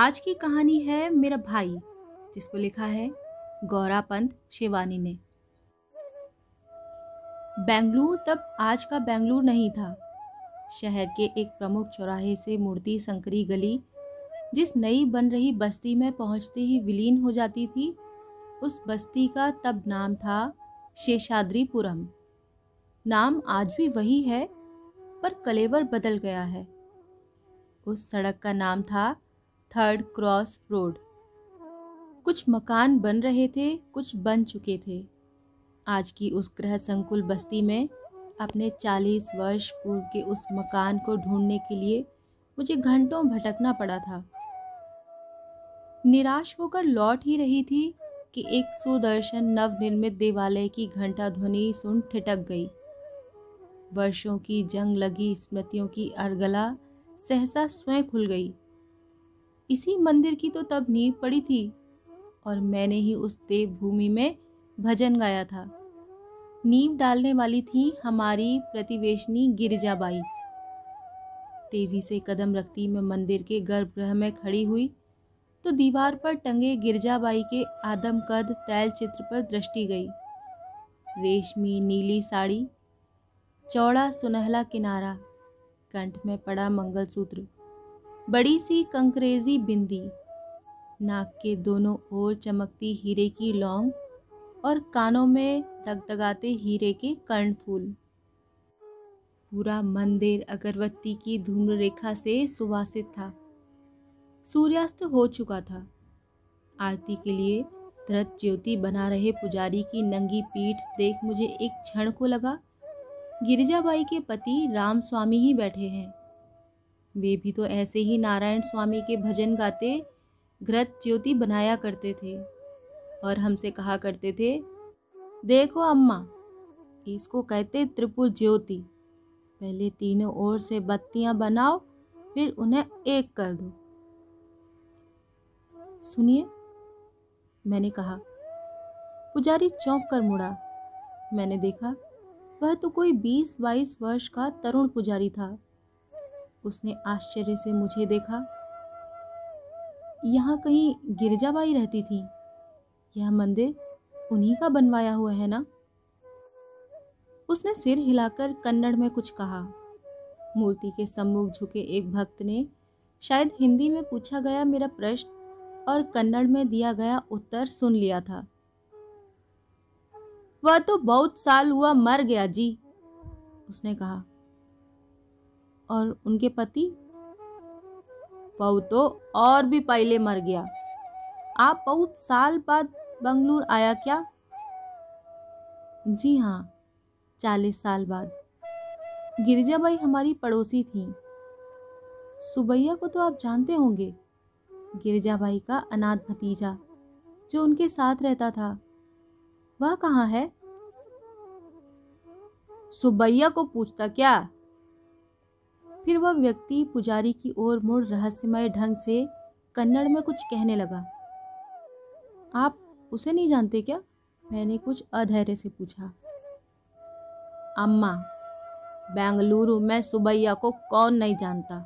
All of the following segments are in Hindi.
आज की कहानी है मेरा भाई, जिसको लिखा है गौरा पंत शिवानी ने। बेंगलुरु तब आज का बेंगलुरु नहीं था। शहर के एक प्रमुख चौराहे से मूर्ति संकरी गली, जिस नई बन रही बस्ती में पहुँचते ही विलीन हो जाती थी, उस बस्ती का तब नाम था शेषाद्रीपुरम। नाम आज भी वही है, पर कलेवर बदल गया है। उस सड़क का नाम था थर्ड क्रॉस रोड। कुछ मकान बन रहे थे, कुछ बन चुके थे। आज की उस ग्रह संकुल बस्ती में अपने चालीस वर्ष पूर्व के उस मकान को ढूँढने के लिए मुझे घंटों भटकना पड़ा था। निराश होकर लौट ही रही थी कि एक सुदर्शन नवनिर्मित देवालय की घंटा ध्वनि सुन ठिटक गई। वर्षों की जंग लगी, स्मृतियों की अरगला सहसा स्वयं खुल गई। इसी मंदिर की तो तब नींव पड़ी थी और मैंने ही उस देवभूमि में भजन गाया था। नींव डालने वाली थी हमारी प्रतिवेशनी गिरिजाबाई। तेज़ी से कदम रखती मैं मंदिर के गर्भगृह में खड़ी हुई तो दीवार पर टंगे गिरजाबाई के आदम कद तैल चित्र पर दृष्टि गई। रेशमी नीली साड़ी, चौड़ा सुनहला किनारा, कंठ में पड़ा मंगलसूत्र। बड़ी सी कंकरेजी बिंदी। नाक के दोनों ओर चमकती हीरे की लौंग और कानों में दगदगाते हीरे के कर्णफूल पूरा मंदिर अगरबत्ती की धूम्र रेखा से सुवासित था। सूर्यास्त हो चुका था। आरती के लिए धृत ज्योति बना रहे पुजारी की नंगी पीठ देख मुझे एक क्षण को लगा। गिरिजाबाई के पति राम स्वामी ही बैठे हैं। वे भी तो ऐसे ही नारायण स्वामी के भजन गाते घृत ज्योति बनाया करते थे। और हमसे कहा करते थे, देखो अम्मा, इसको कहते त्रिपुर ज्योति। पहले तीनों ओर से बत्तियाँ बनाओ, फिर उन्हें एक कर दो। सुनिए, मैंने कहा। पुजारी चौंक कर मुड़ा। मैंने देखा, वह तो कोई बीस बाईस वर्ष का तरुण पुजारी था। उसने आश्चर्य से मुझे देखा। यहाँ कहीं गिरजाबाई रहती थी। यह मंदिर उन्हीं का बनवाया हुआ है ना? उसने सिर हिलाकर कन्नड़ में कुछ कहा। मूर्ति के सम्मुख झुके एक भक्त ने शायद हिंदी में पूछा गया मेरा प्रश्न और कन्नड़ में दिया गया उत्तर सुन लिया था। वह तो बहुत साल हुआ मर गया जी, उसने कहा। और उनके पति? वह तो और भी पहले मर गया। आप बहुत साल बाद बंगलुरु आया क्या? जी हाँ चालीस साल बाद। गिरिजाबाई हमारी पड़ोसी थी। सुबैया को तो आप जानते होंगे, गिरिजाबाई का अनाथ भतीजा, जो उनके साथ रहता था। वह कहाँ है? सुबैया को पूछता क्या? फिर वह व्यक्ति पुजारी की ओर मुड़ रहस्यमय ढंग से कन्नड़ में कुछ कहने लगा। आप उसे नहीं जानते क्या? मैंने कुछ अधैर्य से पूछा। अम्मा, बेंगलुरु में सुबैया को कौन नहीं जानता?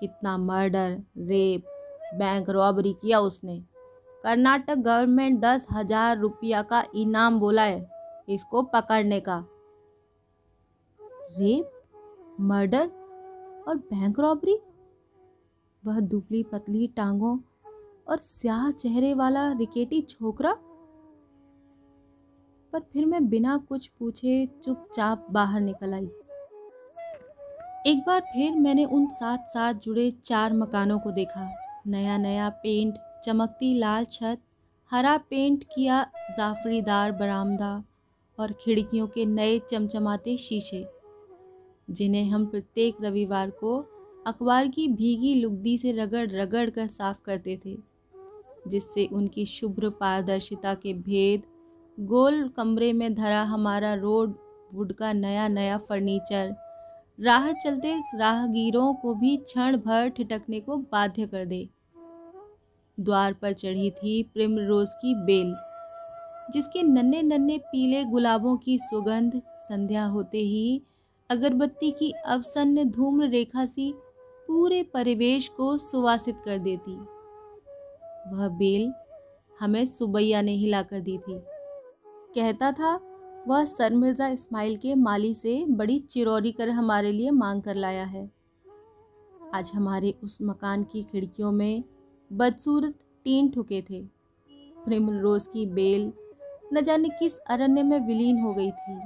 कितना मर्डर, रेप, बैंक रॉबरी किया उसने। कर्नाटक गवर्नमेंट दस हज़ार रुपया का इनाम बोला है इसको पकड़ने का। रेप? मर्डर? और बैंक रॉबरी वह दुबली पतली टांगों और स्याह चेहरे वाला रिकेटी छोकरा? पर फिर मैं बिना कुछ पूछे चुपचाप बाहर निकल आई। एक बार फिर मैंने उन साथ साथ जुड़े चार मकानों को देखा। नया नया पेंट चमकती लाल छत, हरा पेंट किया जाफरीदार बरामदा और खिड़कियों के नए चमचमाते शीशे। जिन्हें हम प्रत्येक रविवार को अखबार की भीगी लुगदी से रगड़ रगड़ कर साफ़ करते थे, जिससे उनकी शुभ्र पारदर्शिता के भेद गोल कमरे में धरा हमारा रोड वुड का नया नया फर्नीचर, राह चलते राहगीरों को भी क्षण भर ठिटकने को बाध्य कर दे। द्वार पर चढ़ी थी प्रेम रोज की बेल, जिसके नन्हे नन्हे पीले गुलाबों की सुगंध संध्या होते ही अगरबत्ती की अवसन्न धूम्र रेखा सी पूरे परिवेश को सुवासित कर देती। वह बेल हमें सुबैया ने हिला कर दी थी। कहता था, वह सर मिर्ज़ा इस्माइल के माली से बड़ी चिरौरी कर हमारे लिए मांग कर लाया है। आज हमारे उस मकान की खिड़कियों में बदसूरत टीन ठुके थे। प्रेमल रोज की बेल न जाने किस अरण्य में विलीन हो गई थी।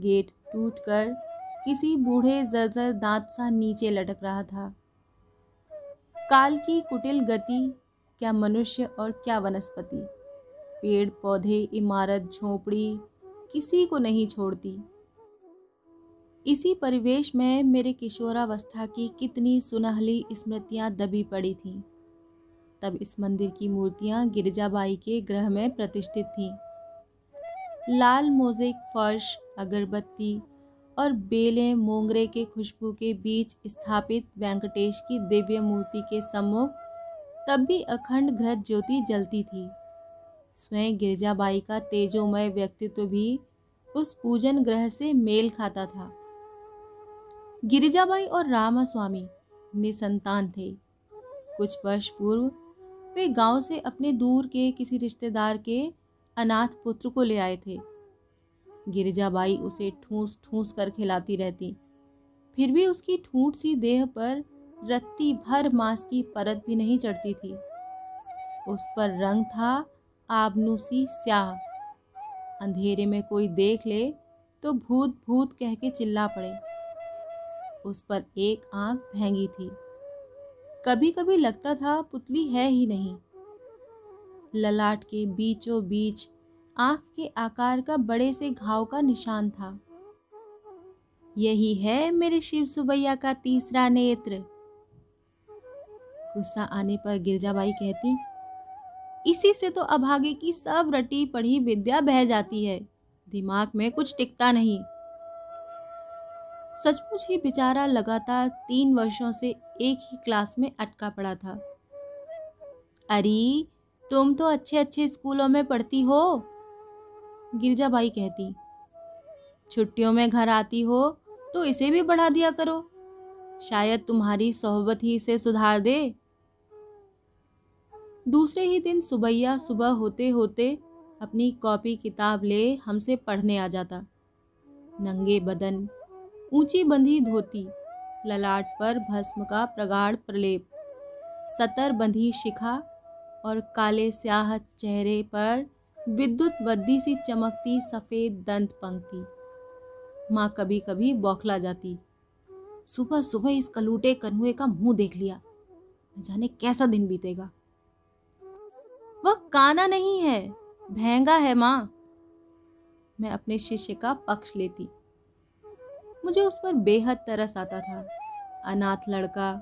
गेट टूटकर किसी बूढ़े जर्जर दांत सा नीचे लटक रहा था। काल की कुटिल गति, क्या मनुष्य और क्या वनस्पति। पेड़ पौधे इमारत, झोपड़ी, किसी को नहीं छोड़ती। इसी परिवेश में मेरे किशोरावस्था की कितनी सुनहली स्मृतियाँ दबी पड़ी थीं। तब इस मंदिर की मूर्तियाँ गिरजाबाई के ग्रह में प्रतिष्ठित थीं। लाल मोजेक फर्श अगरबत्ती और बेलें मोंगरे के खुशबू के बीच स्थापित वेंकटेश की दिव्य मूर्ति के सम्मुख तब भी अखंड घृत ज्योति जलती थी। स्वयं गिरजाबाई का तेजोमय व्यक्तित्व भी उस पूजन ग्रह से मेल खाता था। गिरिजाबाई और रामास्वामी निसंतान थे। कुछ वर्ष पूर्व वे गाँव से अपने दूर के किसी रिश्तेदार के अनाथ पुत्र को ले आए थे। गिरिजाबाई उसे ठूस ठूस कर खिलाती रहती। फिर भी उसकी ठूठ सी देह पर रत्ती भर मांस की परत भी नहीं चढ़ती थी। उस पर रंग था आबनूसी स्याह। अंधेरे में कोई देख ले तो भूत भूत कह के चिल्ला पड़े। उस पर एक आँख भेंगी थी। कभी कभी लगता था पुतली है ही नहीं। ललाट के बीचों बीच आँख के आकार का बड़े से घाव का निशान था। यही है मेरे शिव सुबैया का तीसरा नेत्र। गुस्सा आने पर गिरजाबाई कहती, इसी से तो अभागे की सब रटी पढ़ी विद्या बह जाती है। दिमाग में कुछ टिकता नहीं। सचमुच ही बेचारा लगातार तीन वर्षों से एक ही क्लास में अटका पड़ा था। अरे, तुम तो अच्छे अच्छे स्कूलों में पढ़ती हो। गिरजाबाई कहती, छुट्टियों में घर आती हो तो इसे भी बढ़ा दिया करो। शायद तुम्हारी सोहबत ही इसे सुधार दे। दूसरे ही दिन सुबैया सुबह होते होते अपनी कॉपी किताब ले हमसे पढ़ने आ जाता। नंगे बदन, ऊँची बंधी धोती, ललाट पर भस्म का प्रगाढ़ प्रलेप, सतर बंधी शिखा और काले स्याह चेहरे पर विद्युत बद्दी सी चमकती सफ़ेद दंत पंक्ति। माँ कभी कभी बौखला जाती। सुबह सुबह इस कलूटे कन्हुए का मुँह देख लिया। न जाने कैसा दिन बीतेगा। वह काना नहीं है, भैंगा है माँ। मैं अपने शिष्य का पक्ष लेती। मुझे उस पर बेहद तरस आता था। अनाथ लड़का,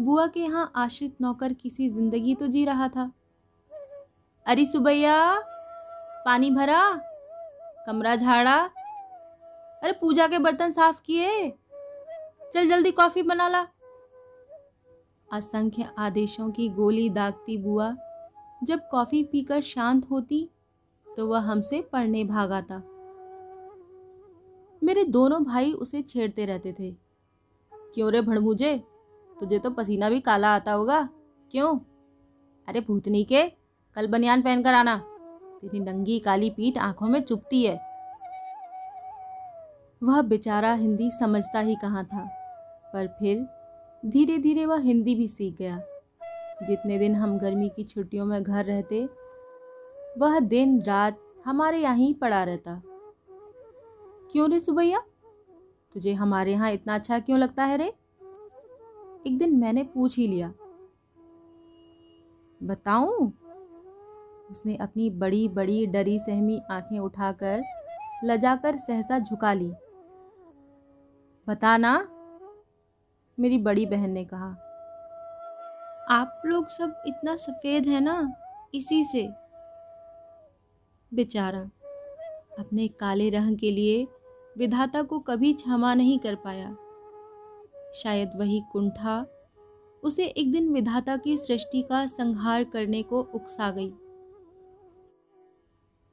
बुआ के यहाँ आश्रित नौकर किसी ज़िंदगी तो जी रहा था। अरे सुबैया! पानी भरा, कमरा झाड़ा। अरे पूजा के बर्तन साफ़ किए। चल जल्दी कॉफ़ी बना ला। असंख्य आदेशों की गोली दागती बुआ, जब कॉफ़ी पीकर शांत होती तो वह हमसे पढ़ने भाग आता। मेरे दोनों भाई उसे छेड़ते रहते थे। क्यों रे भड़मुझे? तुझे तो पसीना भी काला आता होगा। क्यों? अरे भूतनी के, कल बनियान पहनकर आना। तेरी नंगी काली पीठ आँखों में चुपती है। वह बेचारा हिंदी समझता ही कहाँ था, पर फिर धीरे धीरे वह हिंदी भी सीख गया। जितने दिन हम गर्मी की छुट्टियों में घर रहते, वह दिन रात हमारे यहाँ ही पड़ा रहता। क्यों रे सुबैया? तुझे हमारे यहाँ इतना अच्छा क्यों लगता है रे? एक दिन मैंने पूछ ही लिया। बताऊँ? उसने अपनी बड़ी बड़ी, डरी, सहमी आँखें उठाकर लजाकर सहसा झुका ली। बताना मेरी बड़ी बहन ने कहा। आप लोग सब इतना सफ़ेद है ना, इसी से? बेचारा, अपने काले रंग के लिए विधाता को कभी क्षमा नहीं कर पाया। शायद वही कुंठा उसे एक दिन विधाता की सृष्टि का संहार करने को उकसा गई।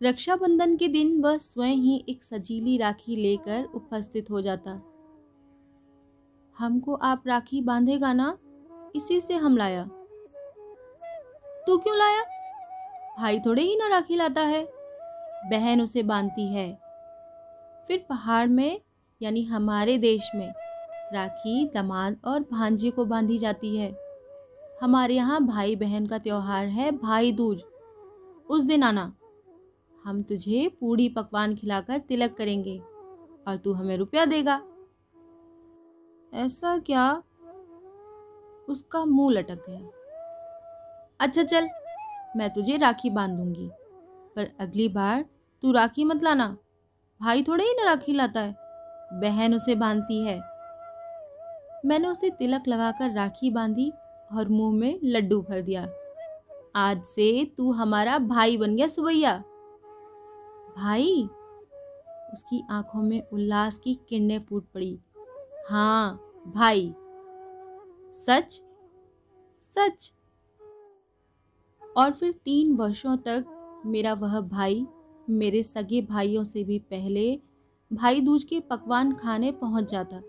रक्षाबंधन के दिन वह स्वयं ही एक सजीली राखी लेकर उपस्थित हो जाता। हमको आप राखी बांधेगा ना? इसी से हम लाया। तू क्यों लाया? भाई थोड़े ही ना राखी लाता है। बहन उसे बांधती है। फिर पहाड़ में, यानी हमारे देश में, राखी दमाद और भांजे को बांधी जाती है। हमारे यहाँ भाई बहन का त्योहार है भाई दूज। उस दिन आना। हम तुझे पूड़ी पकवान खिलाकर तिलक करेंगे और तू हमें रुपया देगा। ऐसा क्या? उसका मुँह लटक गया। अच्छा चल, मैं तुझे राखी बाँध दूँगी पर अगली बार तू राखी मत लाना। भाई थोड़े ही ना राखी लाता है, बहन उसे बांधती है। मैंने उसे तिलक लगाकर राखी बांधी और मुँह में लड्डू भर दिया। आज से तू हमारा भाई बन गया सुबैया भाई? उसकी आँखों में उल्लास की किरणें फूट पड़ी। हाँ भाई। सच? सच। और फिर तीन वर्षों तक मेरा वह भाई मेरे सगे भाइयों से भी पहले भाई दूज के पकवान खाने पहुँच जाता।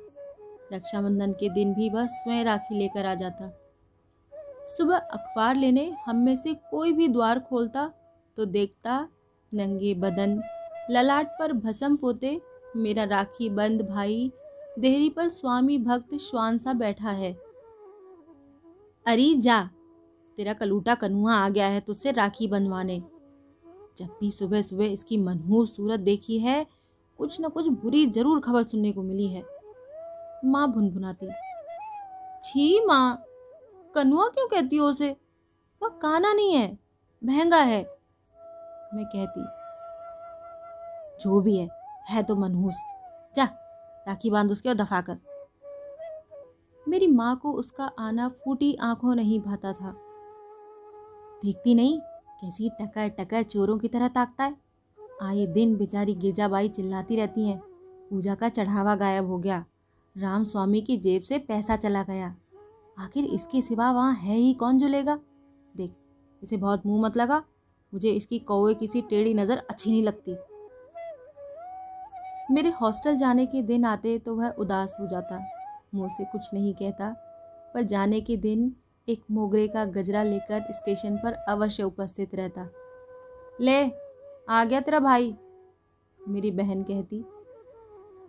रक्षाबंधन के दिन भी वह स्वयं राखी लेकर आ जाता। सुबह अखबार लेने हम में से कोई भी द्वार खोलता तो देखता नंगे बदन, ललाट पर भसम पोते, मेरा राखी बंद भाई, देहरी पर स्वामी भक्त श्वान सा बैठा है। अरे जा, तेरा कलूटा कनुआ आ गया है तुझसे राखी बनवाने। जब भी सुबह सुबह इसकी मनहूर सूरत देखी है, कुछ न कुछ बुरी ज़रूर खबर सुनने को मिली है। माँ भुनभुनाती, छी माँ, कनुआ क्यों कहती हो उसे? वह काना नहीं है, महँगा है। मैं कहती, जो भी है है तो मनहूस। जा, राखी बाँध उसके और दफ़ा कर। मेरी माँ को उसका आना फूटी आँखों नहीं भाता था। देखती नहीं, कैसी टकर टकर चोरों की तरह ताकता है। आए दिन बेचारी गिरजाबाई चिल्लाती रहती हैं। पूजा का चढ़ावा गायब हो गया। राम स्वामी की जेब से पैसा चला गया। आखिर इसके सिवा वहाँ है ही कौन जो लेगा देख, इसे बहुत मुँह मत लगा। मुझे इसकी कौए किसी टेढ़ी नज़र अच्छी नहीं लगती। मेरे हॉस्टल जाने के दिन आते तो वह उदास हो जाता, मुँह से कुछ नहीं कहता, पर जाने के दिन एक मोगरे का गजरा लेकर स्टेशन पर अवश्य उपस्थित रहता। ले, आ गया तेरा भाई, मेरी बहन कहती।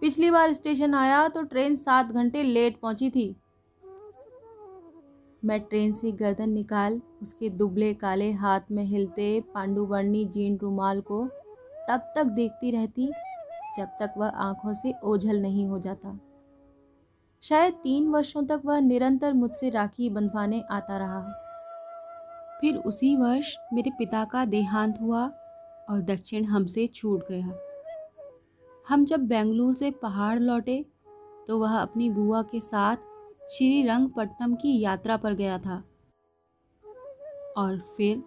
पिछली बार स्टेशन आया तो ट्रेन सात घंटे लेट पहुँची थी। मैं ट्रेन से गर्दन निकाल, उसके दुबले काले हाथ में हिलते पांडुवर्णी जीन रुमाल को तब तक देखती रहती, जब तक वह आँखों से ओझल नहीं हो जाता। शायद तीन वर्षों तक वह निरंतर मुझसे राखी बंधवाने आता रहा। फिर उसी वर्ष मेरे पिता का देहांत हुआ और दक्षिण हमसे छूट गया। हम जब बेंगलुरु से पहाड़ लौटे तो वह अपनी बुआ के साथ श्री रंगपट्टनम की यात्रा पर गया था। और फिर?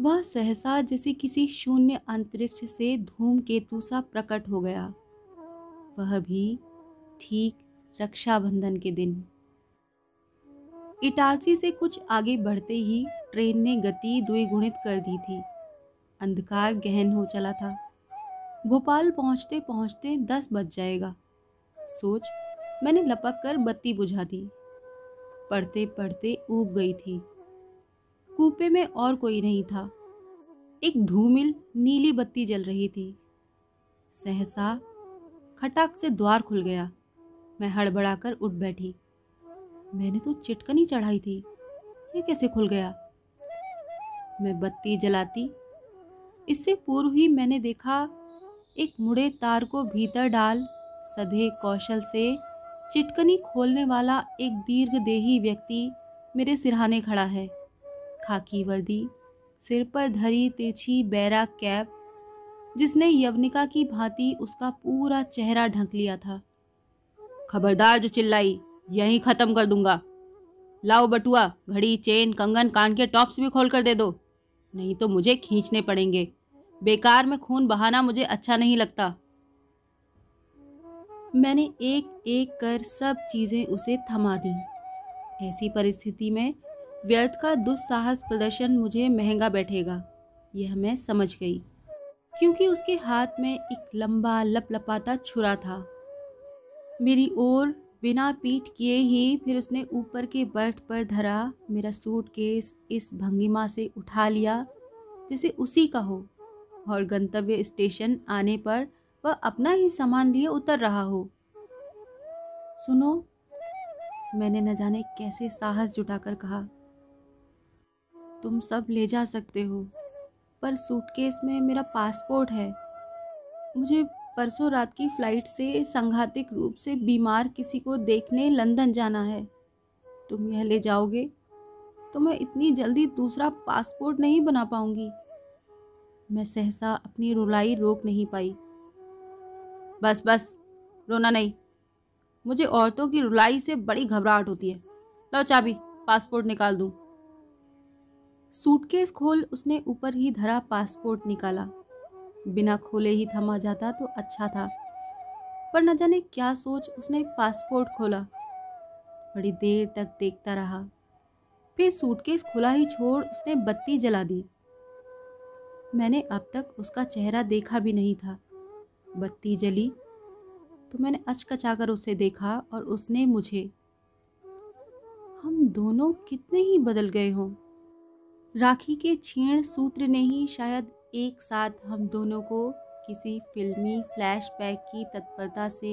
वह सहसा जैसे किसी शून्य अंतरिक्ष से धूमकेतु सा प्रकट हो गया। वह भी ठीक रक्षाबंधन के दिन। इटारसी से कुछ आगे बढ़ते ही ट्रेन ने गति द्विगुणित कर दी थी। अंधकार गहन हो चला था। भोपाल पहुँचते पहुँचते दस बज जाएगा। सोच मैंने लपक कर बत्ती बुझा दी। पढ़ते पढ़ते ऊब गई थी। कूपे में और कोई नहीं था। एक धूमिल नीली बत्ती जल रही थी। सहसा खटाक से द्वार खुल गया। मैं हड़बड़ाकर उठ बैठी। मैंने तो चिटकनी चढ़ाई थी। ये कैसे खुल गया? मैं बत्ती जलाती। इससे पूर्व ही मैंने देखा, एक मुड़े तार को भीतर डाल, सधे कौशल से चिटकनी खोलने वाला एक दीर्घदेही व्यक्ति मेरे सिरहाने खड़ा है। खाकी वर्दी, सिर पर धरी तिरछी बैरा कैप, जिसने यवनिका की भांति उसका पूरा चेहरा ढक लिया था। खबरदार जो चिल्लाई, यहीं ख़त्म कर दूँगा। लाओ बटुआ, घड़ी, चेन, कंगन, कान के टॉप्स भी खोल कर दे दो। नहीं तो मुझे खींचने पड़ेंगे। बेकार में खून बहाना मुझे अच्छा नहीं लगता। मैंने एक एक कर सब चीज़ें उसे थमा दी। ऐसी परिस्थिति में व्यर्थ का दुस्साहस प्रदर्शन मुझे महँगा बैठेगा, यह मैं समझ गई, क्योंकि उसके हाथ में एक लंबा लपलपाता छुरा था। मेरी ओर बिना पीठ किए ही फिर उसने ऊपर के बर्थ पर धरा मेरा सूटकेस इस भंगिमा से उठा लिया, जैसे उसी का हो, और गंतव्य स्टेशन आने पर वह अपना ही सामान लिए उतर रहा हो। सुनो, मैंने न जाने कैसे साहस जुटाकर कहा, तुम सब ले जा सकते हो, पर सूटकेस में मेरा पासपोर्ट है। मुझे परसों रात की फ़्लाइट से संघातिक रूप से बीमार किसी को देखने लंदन जाना है। तुम यह ले जाओगे तो मैं इतनी जल्दी दूसरा पासपोर्ट नहीं बना पाऊँगी। मैं सहसा अपनी रुलाई रोक नहीं पाई। बस बस, रोना नहीं। मुझे औरतों की रुलाई से बड़ी घबराहट होती है। लो चाबी, पासपोर्ट निकाल दूँ। सूटकेस खोल उसने ऊपर ही धरा पासपोर्ट निकाला। बिना खोले ही थमा जाता तो अच्छा था। पर न जाने क्या सोच उसने पासपोर्ट खोला। बड़ी देर तक देखता रहा। फिर सूटकेस खुला ही छोड़ उसने बत्ती जला दी। मैंने अब तक उसका चेहरा देखा भी नहीं था। बत्ती जली। तो मैंने अचकचाकर उसे देखा और उसने मुझे, हम दोनों कितने ही बदल गए हों। राखी के छीण सूत्र ने ही शायद एक साथ हम दोनों को किसी फिल्मी फ्लैशबैक की तत्परता से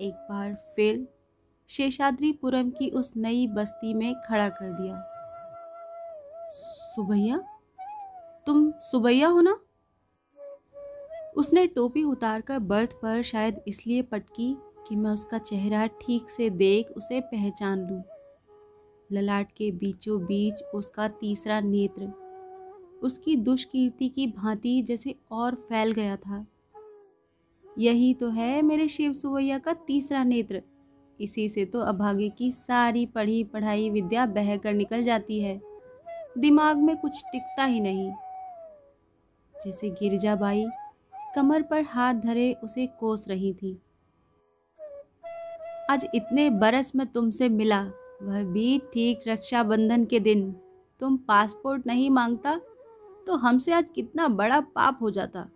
एक बार फिर शेषाद्रीपुरम की उस नई बस्ती में खड़ा कर दिया। सुबैया? तुम सुबैया हो ना? उसने टोपी उतारकर बर्थ पर शायद इसलिए पटकी कि मैं उसका चेहरा ठीक से देख उसे पहचान लूँ। ललाट के बीचों बीच उसका तीसरा नेत्र, उसकी दुष्कीर्ति की भांति जैसे और फैल गया था। यही तो है मेरे शिव सुवैया का तीसरा नेत्र। इसी से तो अभागे की सारी पढ़ी पढ़ाई विद्या बह कर निकल जाती है। दिमाग में कुछ टिकता ही नहीं। जैसे गिरजाबाई कमर पर हाथ धरे उसे कोस रही थी। आज इतने बरस में तुमसे मिला, वह भी ठीक रक्षाबंधन के दिन। तुम पासपोर्ट नहीं माँगता तो हमसे आज कितना बड़ा पाप हो जाता।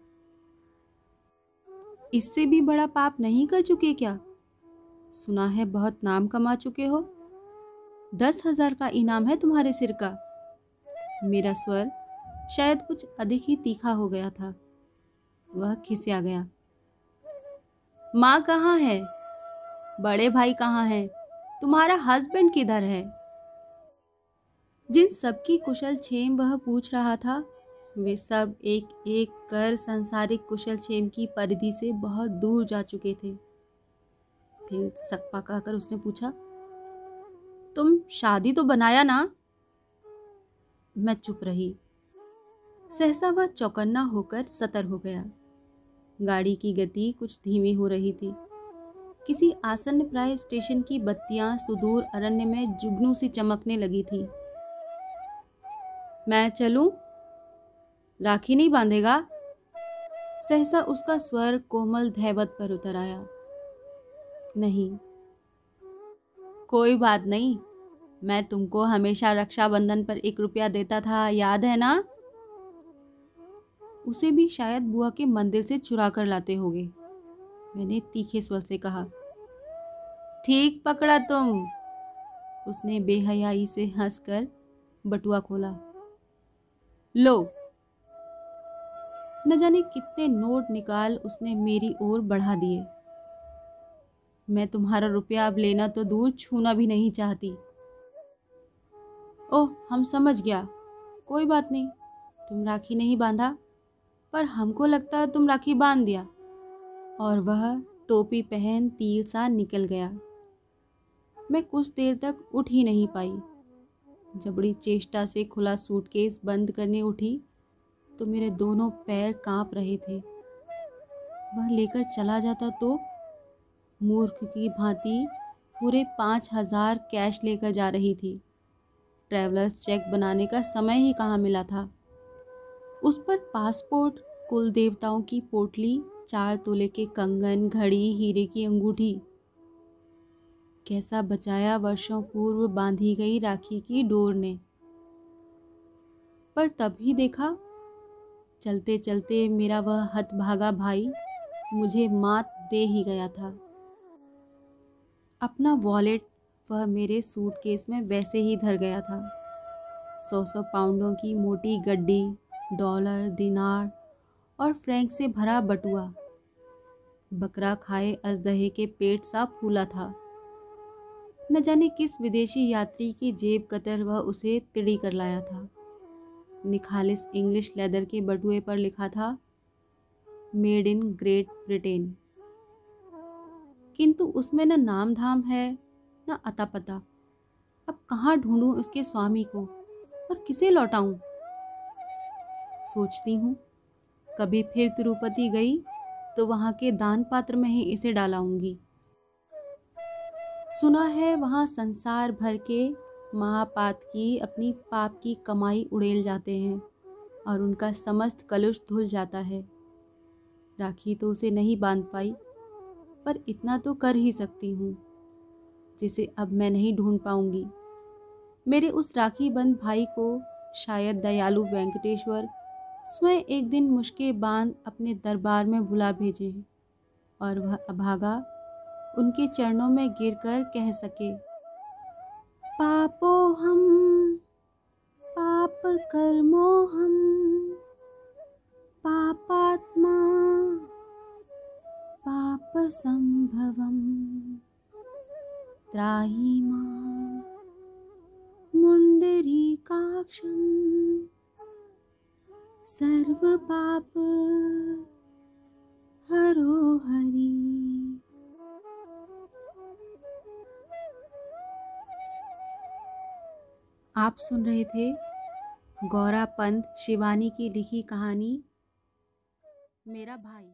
इससे भी बड़ा पाप नहीं कर चुके क्या? सुना है बहुत नाम कमा चुके हो। दस हज़ार का इनाम है तुम्हारे सिर का। मेरा स्वर शायद कुछ अधिक ही तीखा हो गया था। वह खिसिया गया। माँ कहाँ है? बड़े भाई कहाँ है? तुम्हारा हस्बैंड किधर है? जिन सबकी कुशल छेम वह पूछ रहा था, वे सब एक एक कर संसारिक कुशल छेम की परिधि से बहुत दूर जा चुके थे। फिर सकपा कहकर उसने पूछा, तुम शादी तो बनाया ना? मैं चुप रही। सहसा वह चौकन्ना होकर सतर हो गया। गाड़ी की गति कुछ धीमी हो रही थी। किसी आसन्न प्राय स्टेशन की बत्तियाँ सुदूर अरण्य में जुगनू सी चमकने लगी थी। मैं चलूँ? राखी नहीं बांधेगा? सहसा उसका स्वर कोमल धैवत पर उतर आया। नहीं। कोई बात नहीं। मैं तुमको हमेशा रक्षाबंधन पर एक रुपया देता था, याद है ना? उसे भी शायद बुआ के मंदिर से चुरा कर लाते होगे। मैंने तीखे स्वर से कहा, ठीक पकड़ा तुम। उसने बेहयाई से हंसकर बटुआ खोला, लो। न जाने कितने नोट निकाल उसने मेरी ओर बढ़ा दिए। मैं तुम्हारा रुपया अब लेना तो दूर छूना भी नहीं चाहती। ओह, हम समझ गया। कोई बात नहीं, तुम राखी नहीं बांधा। पर हमको लगता है तुम राखी बाँध दिया। और वह टोपी पहन तीर सा निकल गया। मैं कुछ देर तक उठ ही नहीं पाई। जबड़ी चेष्टा से खुला सूटकेस बंद करने उठी तो मेरे दोनों पैर काँप रहे थे। वह लेकर चला जाता तो मूर्ख की भांति पूरे पाँच हज़ार कैश लेकर जा रही थी। ट्रैवलर्स चेक बनाने का समय ही कहाँ मिला था? उस पर पासपोर्ट, कुल देवताओं की पोटली, चार तोले के कंगन, घड़ी, हीरे की अंगूठी। कैसा बचाया वर्षों पूर्व बांधी गई राखी की डोर ने। पर तभी देखा चलते चलते मेरा वह हतभागा भाई मुझे मात दे ही गया था। अपना वॉलेट वह मेरे सूटकेस में वैसे ही धर गया था। सौ सौ पाउंडों की मोटी गड्डी डॉलर, दिनार और फ्रैंक से भरा बटुआ। बकरा खाए अजदहे के पेट सा फूला था। न जाने किस विदेशी यात्री की जेब कतर वह उसे तिड़ी कर लाया था। निखालिस इंग्लिश लेदर के बटुए पर लिखा था, मेड इन ग्रेट ब्रिटेन। किंतु उसमें न नाम धाम है, न अता पता अब कहाँ ढूंढूं उसके स्वामी को और किसे लौटाऊं? सोचती हूँ। कभी फिर तिरुपति गई तो वहाँ के दान पात्र में ही इसे डालाऊँगी। सुना है वहाँ संसार भर के महापात की, अपनी पाप की कमाई उड़ेल जाते हैं और उनका समस्त कलुष धुल जाता है। राखी तो उसे नहीं बाँध पाई, पर इतना तो कर ही सकती हूँ, जिसे अब मैं नहीं ढूंढ पाऊँगी। मेरे उस राखी बंद भाई को शायद दयालु वेंकटेश्वर स्वयं एक दिन मुश्के बाँध अपने दरबार में बुला भेजे और वह अभागा उनके चरणों में गिरकर कह सके, पापो हम, पाप कर्मो हम, पापात्मा, पाप संभवम त्राही माँ मुंडरीकाक्षम सर्व पाप हरो हरि। आप सुन रहे थे गौरा पंत शिवानी की लिखी कहानी, मेरा भाई।